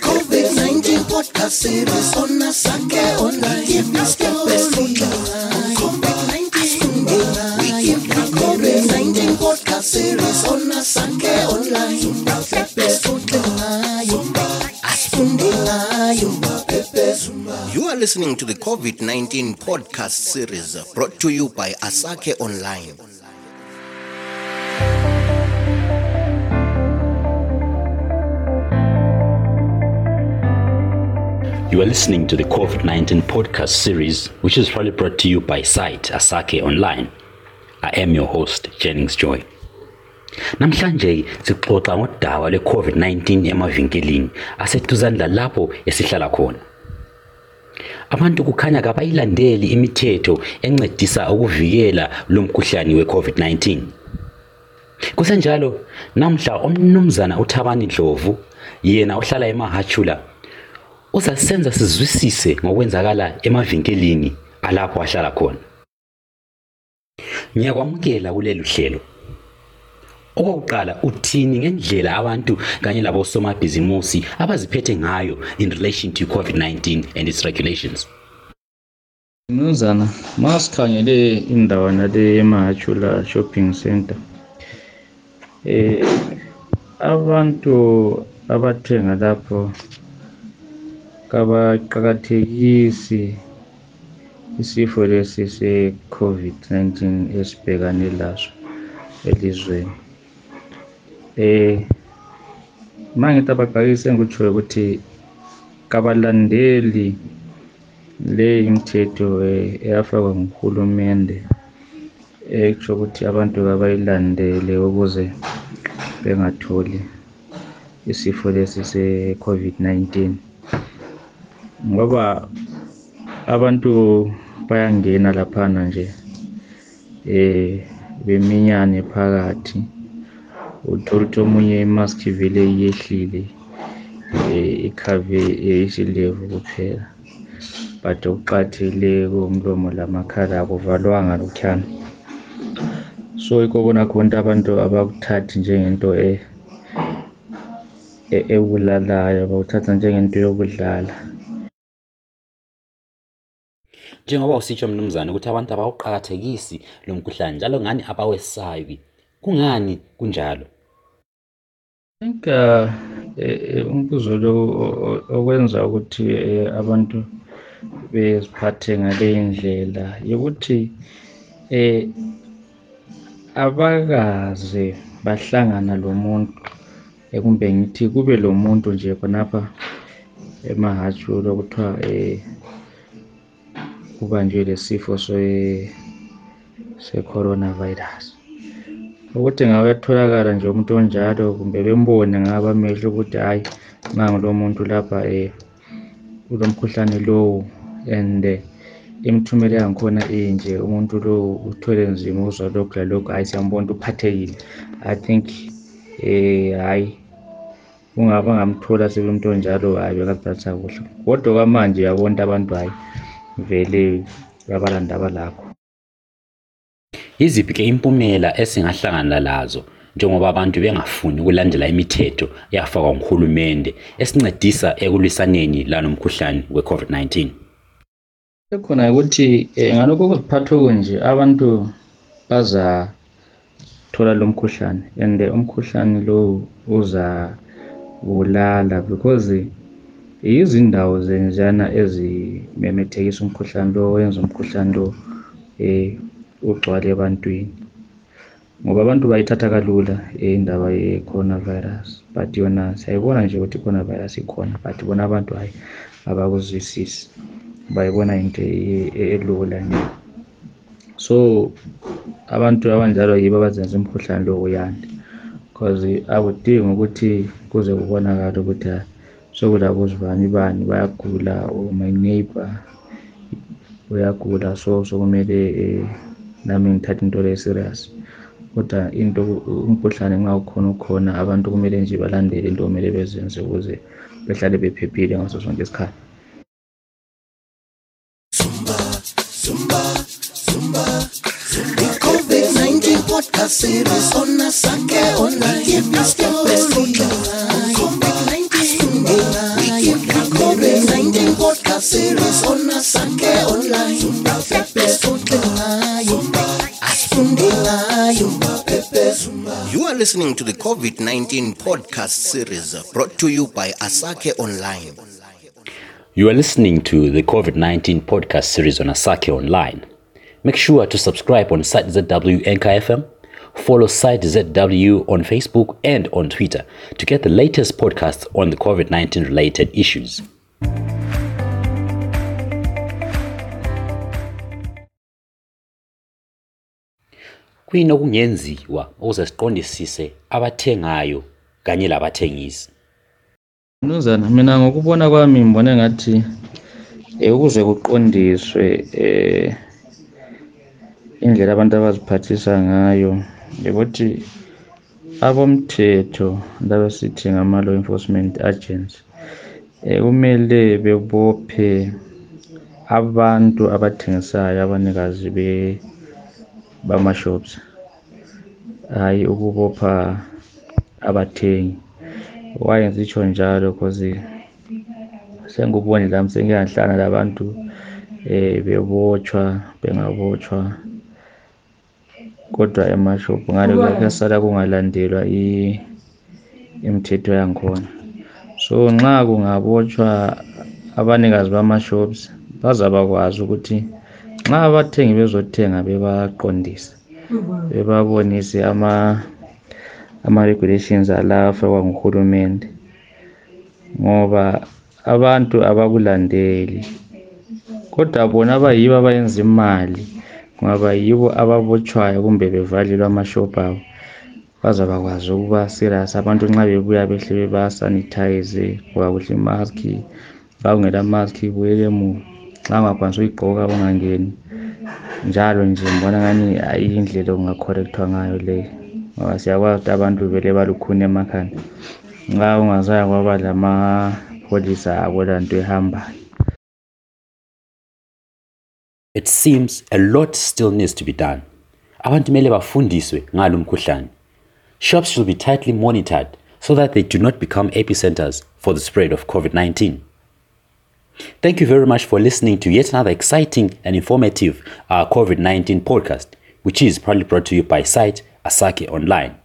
COVID-19 podcast series on Asake Online. Give me step We give you COVID-19 podcast series on Asake Online. You are listening to the COVID 19 podcast series brought to you by Asake Online. You are listening to the COVID 19 podcast series, which is probably brought to you by site Asake Online. I am your host, Jennings Joy. Namhlanje sixoxa ngodaba lwe-COVID-19 emavinkelini aseduzane lalapho esihlala khona. Abantu kukhanya kabayilandeli imithetho encedisa ukuvikela lo mkhuhlane we-COVID-19. Kusenjalo, namhla umnumzana uThabani Dlovu, yena ohlala eMahachula, uzasenza sizwisise ngokwenzakala emavinkelini alapho ahlala khona. Ngiyakwamukela kulelu hlelo. Okokuqala uthini ngendlela abantu kanye labosomabhizimusi abaziphethe ngayo in relation to COVID-19 and its regulations. Mnumzana, ma sikhangele indawana le eMahachula Shopping Center. Eh abantu abathenga lapho kabaqakathekisi isifo lesi se-COVID-19 esibhekane laso elizweni. Eh mangithi abaqakise ngikutsho ukuthi kabalandeli le imithetho eyafakwa nguhulumende ekusho ukuthi abantu kabayilandele ukuze bengatholi isifo lesi se-COVID-19 ngoba abantu bayangena laphana nje eh beminyane phakathi. Uthola ukuthi omunye imask vele iyehlile eh ikhave isilevu kuphela. But okuqakathekileyo komlomo lamakhala akuvalwanga lokhuyana so yikho khona khona abantu abakuthathi njengento e ebulalayo bakuthatha njengento yokudlala. Njengoba usitsho mnumzana ukuthi abantu abawuqakathekisi lo mkhuhlane njalo ngani abawesabi. Kungani kunjalo? think uh, eh, umbuzo lo okwenza ukuthi eh, abantu beziphathe ngale ndlela yokuthi eh abakaze bahlangana lomuntu kumbe ngithi kube lomuntu nje khonapha emahatshulo kuthiwa eh kubanjwe lesifo se se-coronavirus. Ukuthi ngabe uyatholakala nje umuntu onjalo kumbe bembone ngabo amehlo ukuthi hhayi nangu lo muntu lapha um ulomkhuhlane lowu and eh, imiphumela yangakhona inje umuntu lowu uthwele nzima uzwa lokhu lalokhu hhayi siyambona ukuthi uphathekile. I think um hhayi kungabe bangamthola sebemuntu onjalo hhayi bekaziphatha kuhle kodwa kwamanje ukuthi abantu hhayi vele babalandaba lakho Yiziphi ke impumela esingahlangana lazo njengoba abantu bengafuni ukulandela imithetho eyafakwa nguhulumende esincedisa ekulwisaneni lalo mkhuhlane we-COVID-19? ekhona ukuthi eh, ngalokho okuziphatha okunje abantu bazathola lo mkhuhlane and umkhuhlane lowu uzabulala because izindawo zenjana ezimemethekisa umkhuhlane lo wenza umkhuhlane lo eh ugcwale ebantwini. Ngoba abantu bayithatha kalula eh, indaba ye-coronavirus. But yona siyayibona nje ukuthi i-coronavirus ikhona but bona abantu hayi abakuzwisisi. Bayibona into e- e- elula nje. So abantu abanjalo yibo abazenza umkhuhlane lo uyande because akudingi ukuthi kuze kubonakale ukuthi ha sokulabozibani bani bayagula or my neighbor uyagula. So sokumele eh, nami ngithathe into leyo serious. Kodwa into umkhuhlane nxa ukhona abantu kumele nje balandele into okumele bezenze ukuze behlale bephephile ngaso sonke isikhathi. COVID-19 podcast series on Asake Online. Give me step podcast series on Asake Online. Sixoxe ngayo, asifunde ngayo. You are listening to the COVID-19 podcast series brought to you by Asake Online. You are listening to the COVID 19 podcast series on Asake Online. Make sure to subscribe on Site ZW Anchor FM, follow Site ZW on Facebook and on Twitter to get the latest podcasts on the COVID 19 related issues. Kuyini okungenziwa ukuze siqondisise abathengayo kanye labathengisi? Mnumzana mina ngokubona kwami ngibona engathi eh, ukuze kuqondiswe eh indlela abantu abaziphathisa ngayo ukuthi abomthetho laba sithi ngama law enforcement agents eh kumele bebophe abantu abathengisayo abanikazi be bama-shops hayi ukubopha abathengi. Why ngisitsho njalo cause sengikubone lami sengiyahlana labantu eh bebotshwa bengabotshwa. Kodwa emashop ngale kuyasala kungalandelwa i- imithetho yankhona so nxa kungabotshwa abanikazi bama-shops bazabakwazi ukuthi nxa abathengi bezothenga bebaqondise bebabonise ama ama-regulations alawo afakwa nguhulumende. Ngoba abantu abakulandeli kodwa bona abayibo abayenza imali ngoba yibo ababotshwayo kumbe bevalelwe amashop abo bazabakwazi ukuba serious. Abantu nxa bebuya behle bebasanitize ngoba kuhle imask nxa ungela mask buyele emuva. Ungakwanisi uyigqoka ungangeni njalo nje ngibona ngani ayiyo indlela okungakhorekthwa ngayo leyo ngoba siyakwazi ukuthi abantu vele balukhuni emakhanda nxa ungazange kwaba lamapholisa nto ehambayo It seems a lot still needs to be done. Abantu kumele bafundiswe ngalo mkhuhlane. Shops should be tightly monitored so that they do not become epicenters for the spread of COVID-19. Thank you very much for listening to yet another exciting and informative uh, COVID-19 podcast, which is proudly brought to you by site Asake Online.